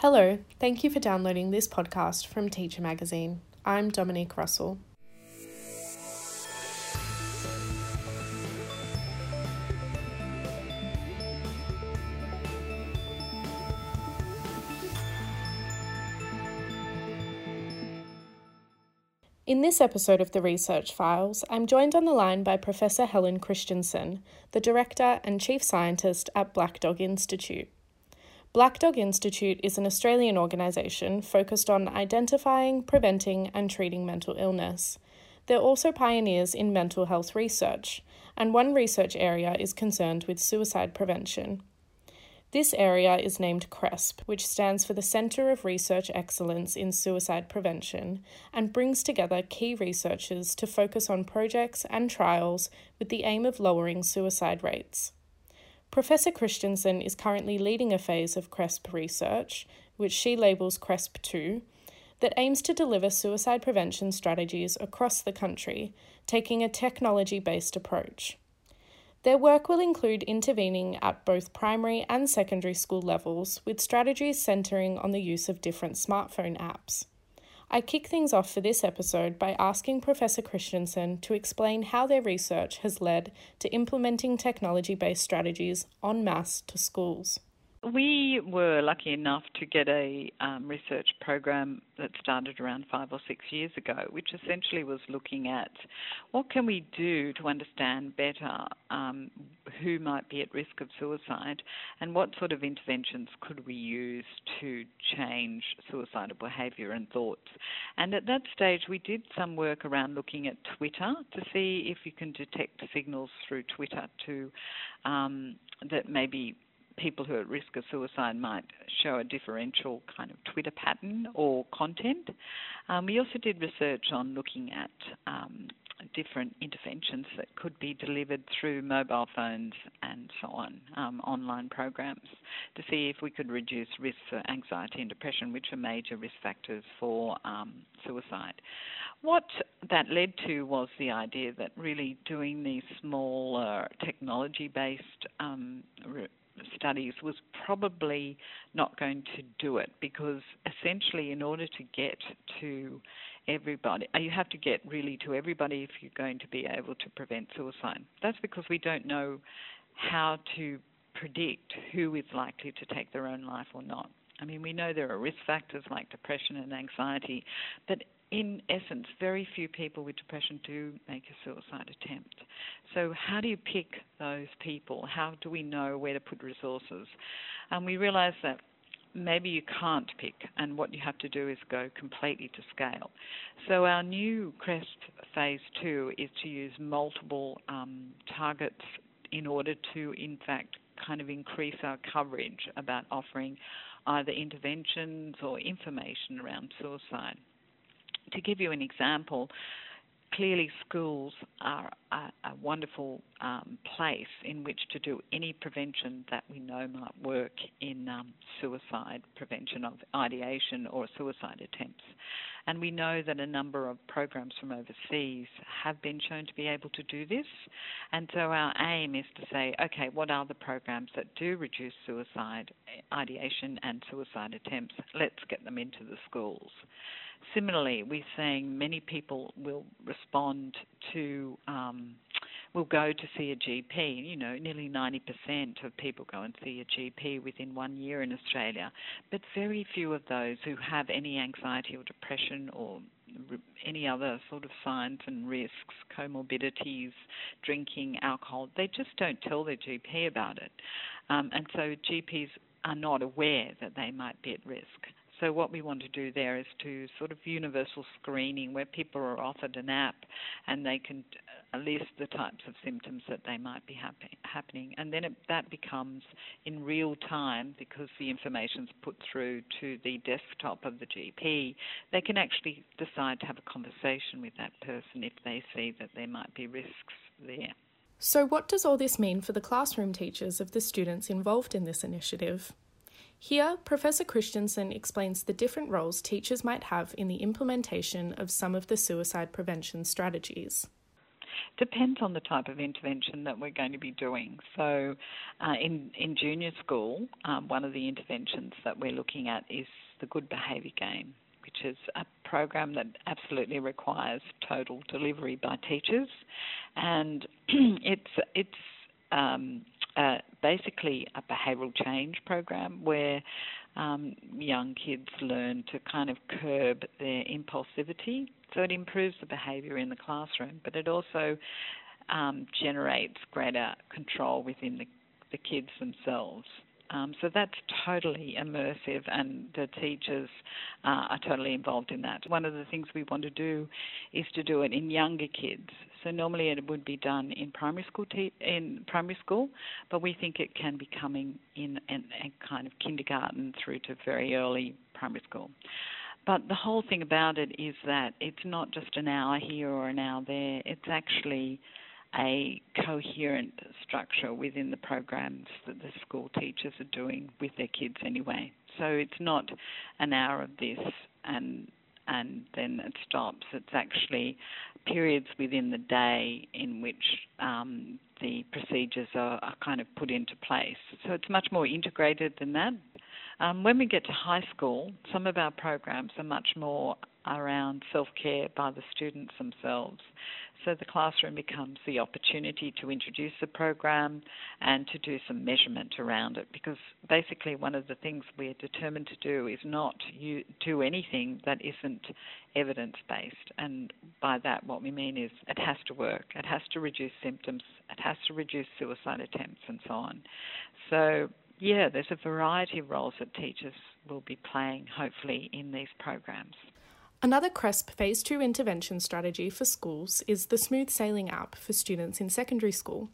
Hello, thank you for downloading this podcast from Teacher Magazine. I'm Dominique Russell. In this episode of the Research Files, I'm joined on the line by Professor Helen Christensen, the Director and Chief Scientist at Black Dog Institute. Black Dog Institute is an Australian organisation focused on identifying, preventing, and treating mental illness. They're also pioneers in mental health research, and one research area is concerned with suicide prevention. This area is named CRESP, which stands for the Centre of Research Excellence in Suicide Prevention, and brings together key researchers to focus on projects and trials with the aim of lowering suicide rates. Professor Christensen is currently leading a phase of CRESP research, which she labels CRESP 2, that aims to deliver suicide prevention strategies across the country, taking a technology based approach. Their work will include intervening at both primary and secondary school levels with strategies centering on the use of different smartphone apps. I kick things off for this episode by asking Professor Christensen to explain how their research has led to implementing technology based strategies en masse to schools. We were lucky enough to get a um, research program that started around five or six years ago, which essentially was looking at what can we do to understand better um, who might be at risk of suicide and what sort of interventions could we use to change suicidal behaviour and thoughts. And at that stage, we did some work around looking at Twitter to see if you can detect signals through Twitter to um, that maybe people who are at risk of suicide might show a differential kind of Twitter pattern or content. Um, we also did research on looking at um, different interventions that could be delivered through mobile phones and so on, um, online programs, to see if we could reduce risks for anxiety and depression, which are major risk factors for um, suicide. What that led to was the idea that really doing these small uh, technology based um, re- studies was probably not going to do it because essentially, in order to get to everybody, uh, you have to get really to everybody if you're going to be able to prevent suicide. That's because we don't know how to predict who is likely to take their own life or not. I mean, we know there are risk factors like depression and anxiety, but in essence, very few people with depression do make a suicide attempt. So, how do you pick those people? How do we know where to put resources? And we realize that maybe you can't pick, and what you have to do is go completely to scale. So, our new CRESP phase two is to use multiple um, targets in order to, in fact, kind of increase our coverage about offering either interventions or information around suicide to give you an example, clearly schools are a, a wonderful um, place in which to do any prevention that we know might work in um, suicide prevention of ideation or suicide attempts. And we know that a number of programs from overseas have been shown to be able to do this. And so our aim is to say, okay, what are the programs that do reduce suicide ideation and suicide attempts? Let's get them into the schools. Similarly, we're seeing many people will respond to, um, will go to see a GP. You know, nearly 90% of people go and see a GP within one year in Australia, but very few of those who have any anxiety or depression or any other sort of signs and risks, comorbidities, drinking, alcohol, they just don't tell their GP about it. Um, and so GPs are not aware that they might be at risk. So what we want to do there is to sort of universal screening where people are offered an app and they can uh, list the types of symptoms that they might be happy, happening, and then it, that becomes in real time because the information is put through to the desktop of the GP. They can actually decide to have a conversation with that person if they see that there might be risks there. So, what does all this mean for the classroom teachers of the students involved in this initiative? Here, Professor Christensen explains the different roles teachers might have in the implementation of some of the suicide prevention strategies. depends on the type of intervention that we're going to be doing. So, uh, in in junior school, um, one of the interventions that we're looking at is the good behaviour game, which is a program that absolutely requires total delivery by teachers, and it's it's um, basically a behavioural change program where um, young kids learn to kind of curb their impulsivity. So it improves the behaviour in the classroom, but it also um, generates greater control within the, the kids themselves. Um, so that's totally immersive, and the teachers uh, are totally involved in that. One of the things we want to do is to do it in younger kids. So normally it would be done in primary school te- in primary school, but we think it can be coming in and kind of kindergarten through to very early primary school. But the whole thing about it is that it's not just an hour here or an hour there. It's actually a coherent structure within the programs that the school teachers are doing with their kids anyway. So it's not an hour of this and and then it stops. It's actually periods within the day in which um, the procedures are, are, kind of put into place. So it's much more integrated than that. Um, when we get to high school, some of our programs are much more around self care by the students themselves. So the classroom becomes the opportunity to introduce the program and to do some measurement around it because basically one of the things we're determined to do is not do anything that isn't evidence based and by that what we mean is it has to work. It has to reduce symptoms. It has to reduce suicide attempts and so on. So yeah there's a variety of roles that teachers will be playing hopefully in these programs Another CRESP Phase 2 intervention strategy for schools is the Smooth Sailing app for students in secondary school.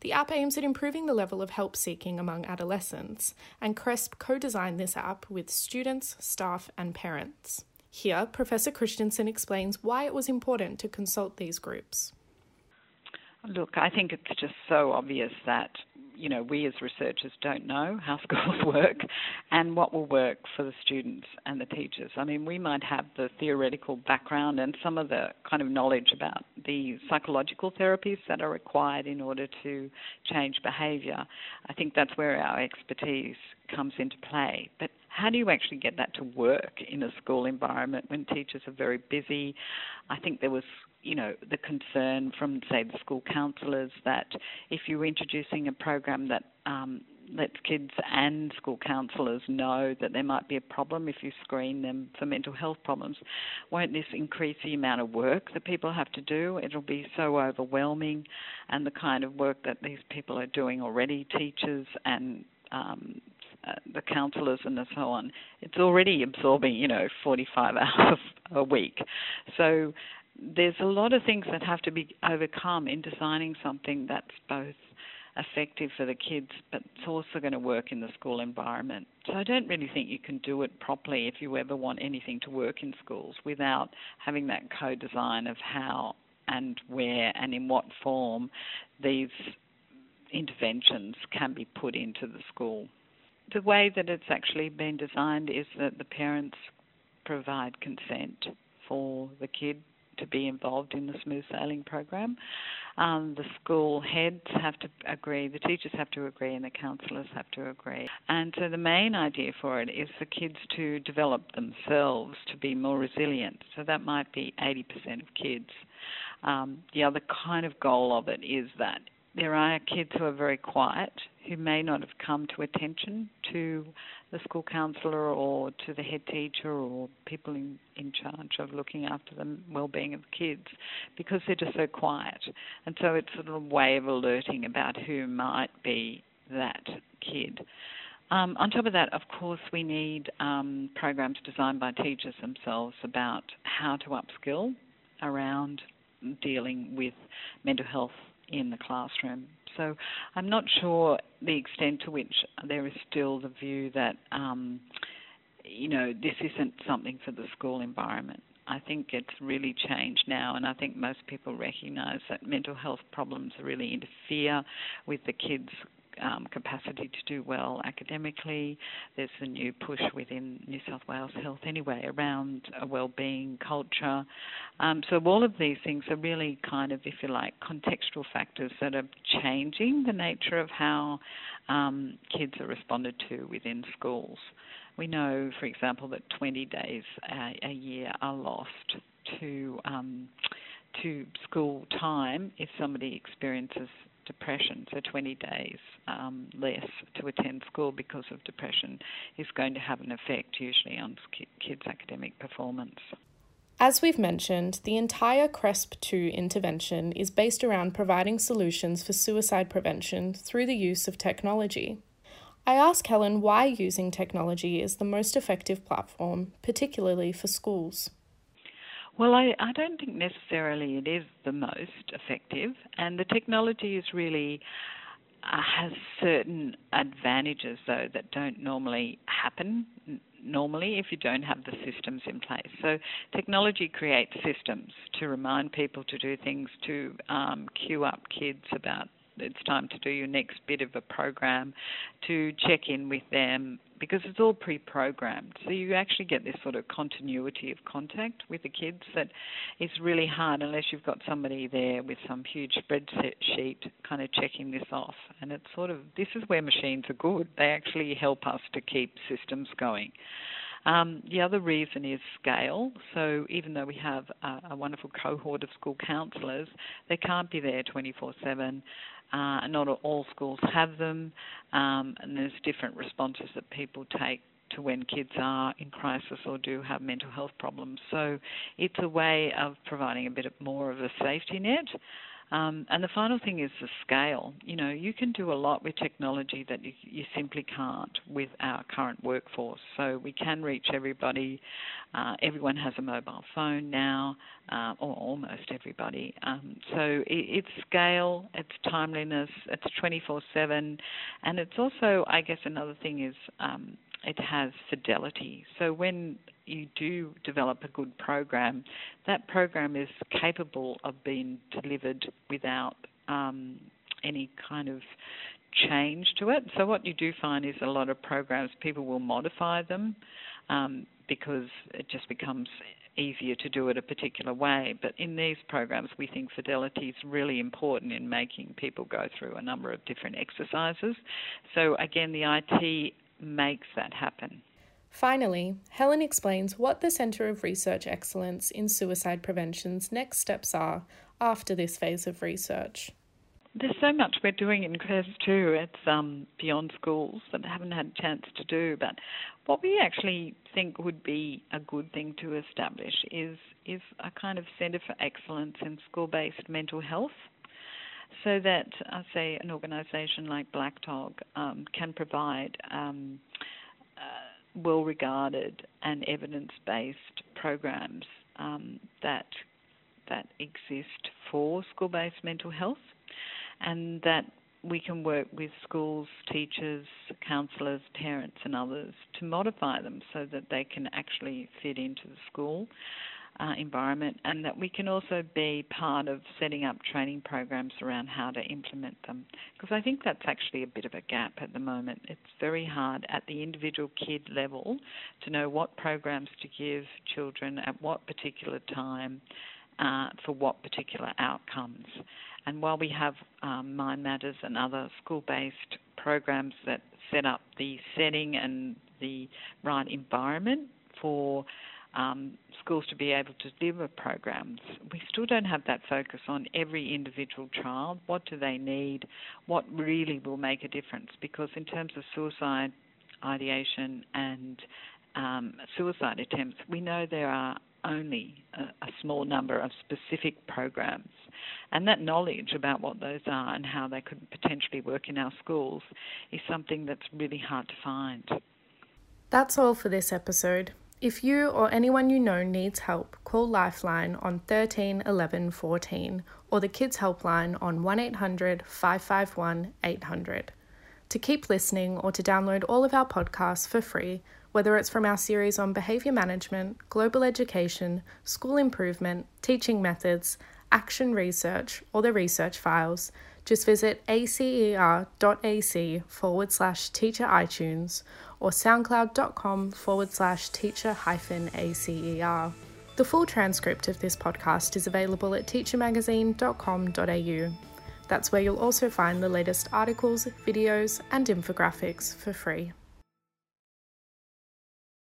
The app aims at improving the level of help seeking among adolescents, and CRESP co designed this app with students, staff, and parents. Here, Professor Christensen explains why it was important to consult these groups. Look, I think it's just so obvious that you know, we as researchers don't know how schools work and what will work for the students and the teachers. I mean, we might have the theoretical background and some of the kind of knowledge about the psychological therapies that are required in order to change behaviour. I think that's where our expertise comes into play. But how do you actually get that to work in a school environment when teachers are very busy? I think there was you know, the concern from, say, the school counsellors that if you're introducing a program that um, lets kids and school counsellors know that there might be a problem if you screen them for mental health problems, won't this increase the amount of work that people have to do? It'll be so overwhelming, and the kind of work that these people are doing already, teachers and um, the counsellors and so on, it's already absorbing, you know, 45 hours a week. So there's a lot of things that have to be overcome in designing something that's both effective for the kids, but it's also going to work in the school environment. So I don't really think you can do it properly if you ever want anything to work in schools without having that co-design of how and where and in what form these interventions can be put into the school. The way that it's actually been designed is that the parents provide consent for the kid to be involved in the smooth sailing program. Um, the school heads have to agree, the teachers have to agree, and the counsellors have to agree. And so the main idea for it is for kids to develop themselves to be more resilient. So that might be 80% of kids. Um, the other kind of goal of it is that there are kids who are very quiet who may not have come to attention to the school counsellor or to the head teacher or people in, in charge of looking after the well-being of the kids because they're just so quiet. And so it's a way of alerting about who might be that kid. Um, on top of that, of course, we need um, programs designed by teachers themselves about how to upskill around dealing with mental health in the classroom. So I'm not sure the extent to which there is still the view that, um, you know, this isn't something for the school environment. I think it's really changed now, and I think most people recognise that mental health problems really interfere with the kids' um, capacity to do well academically. There's a new push within New South Wales Health anyway around a well-being culture. Um, so all of these things are really kind of, if you like, contextual factors that are changing the nature of how um, kids are responded to within schools. We know, for example, that 20 days a, a year are lost to um, to school time if somebody experiences depression. So 20 days um, less to attend school because of depression is going to have an effect usually on kids' academic performance. As we've mentioned, the entire CRESP 2 intervention is based around providing solutions for suicide prevention through the use of technology. I ask Helen why using technology is the most effective platform, particularly for schools. Well, I, I don't think necessarily it is the most effective, and the technology is really uh, has certain advantages though that don't normally happen normally if you don't have the systems in place. So technology creates systems to remind people to do things, to um, cue up kids about it's time to do your next bit of a program, to check in with them because it's all pre-programmed. So you actually get this sort of continuity of contact with the kids that is really hard unless you've got somebody there with some huge spreadsheet kind of checking this off. And it's sort of this is where machines are good. They actually help us to keep systems going. Um, the other reason is scale. So even though we have a, a wonderful cohort of school counsellors, they can't be there 24 7. Uh, not all schools have them, um, and there's different responses that people take to when kids are in crisis or do have mental health problems. So it's a way of providing a bit more of a safety net. Um, and the final thing is the scale. You know, you can do a lot with technology that you, you simply can't with our current workforce. So we can reach everybody. Uh, everyone has a mobile phone now, uh, or almost everybody. Um, so it, it's scale, it's timeliness, it's 24/7, and it's also, I guess, another thing is um, it has fidelity. So when you do develop a good program, that program is capable of being delivered without um, any kind of change to it. So what you do find is a lot of programs people will modify them um, because it just becomes easier to do it a particular way. But in these programs, we think fidelity is really important in making people go through a number of different exercises. So again, the IT makes that happen. Finally, Helen explains what the Centre of Research Excellence in Suicide Prevention's next steps are after this phase of research. There's so much we're doing in CRESP two. It's um, beyond schools that haven't had a chance to do. But what we actually think would be a good thing to establish is is a kind of centre for excellence in school-based mental health so that, I say, an organisation like Black Dog um, can provide um, uh, well regarded and evidence based programs um, that, that exist for school based mental health and that we can work with schools, teachers, counsellors, parents, and others to modify them so that they can actually fit into the school uh, environment, and that we can also be part of setting up training programs around how to implement them. Because I think that's actually a bit of a gap at the moment. It's very hard at the individual kid level to know what programs to give children at what particular time uh, for what particular outcomes. And while we have um, Mind Matters and other school based programs that set up the setting and the right environment for um, schools to be able to deliver programs. We still don't have that focus on every individual child. What do they need? What really will make a difference? Because in terms of suicide ideation and um, suicide attempts, we know there are only a, a, small number of specific programs. And that knowledge about what those are and how they could potentially work in our schools is something that's really hard to find. That's all for this episode. If you or anyone you know needs help, call Lifeline on 13 11 14 or the Kids Helpline on 1800 551 800. To keep listening or to download all of our podcasts for free, whether it's from our series on behaviour management, global education, school improvement, teaching methods, action research, or the research files, just visit acer.ac forward slash teacher iTunes or soundcloud.com forward slash teacher hyphen ACER. The full transcript of this podcast is available at teachermagazine.com.au. That's where you'll also find the latest articles, videos, and infographics for free.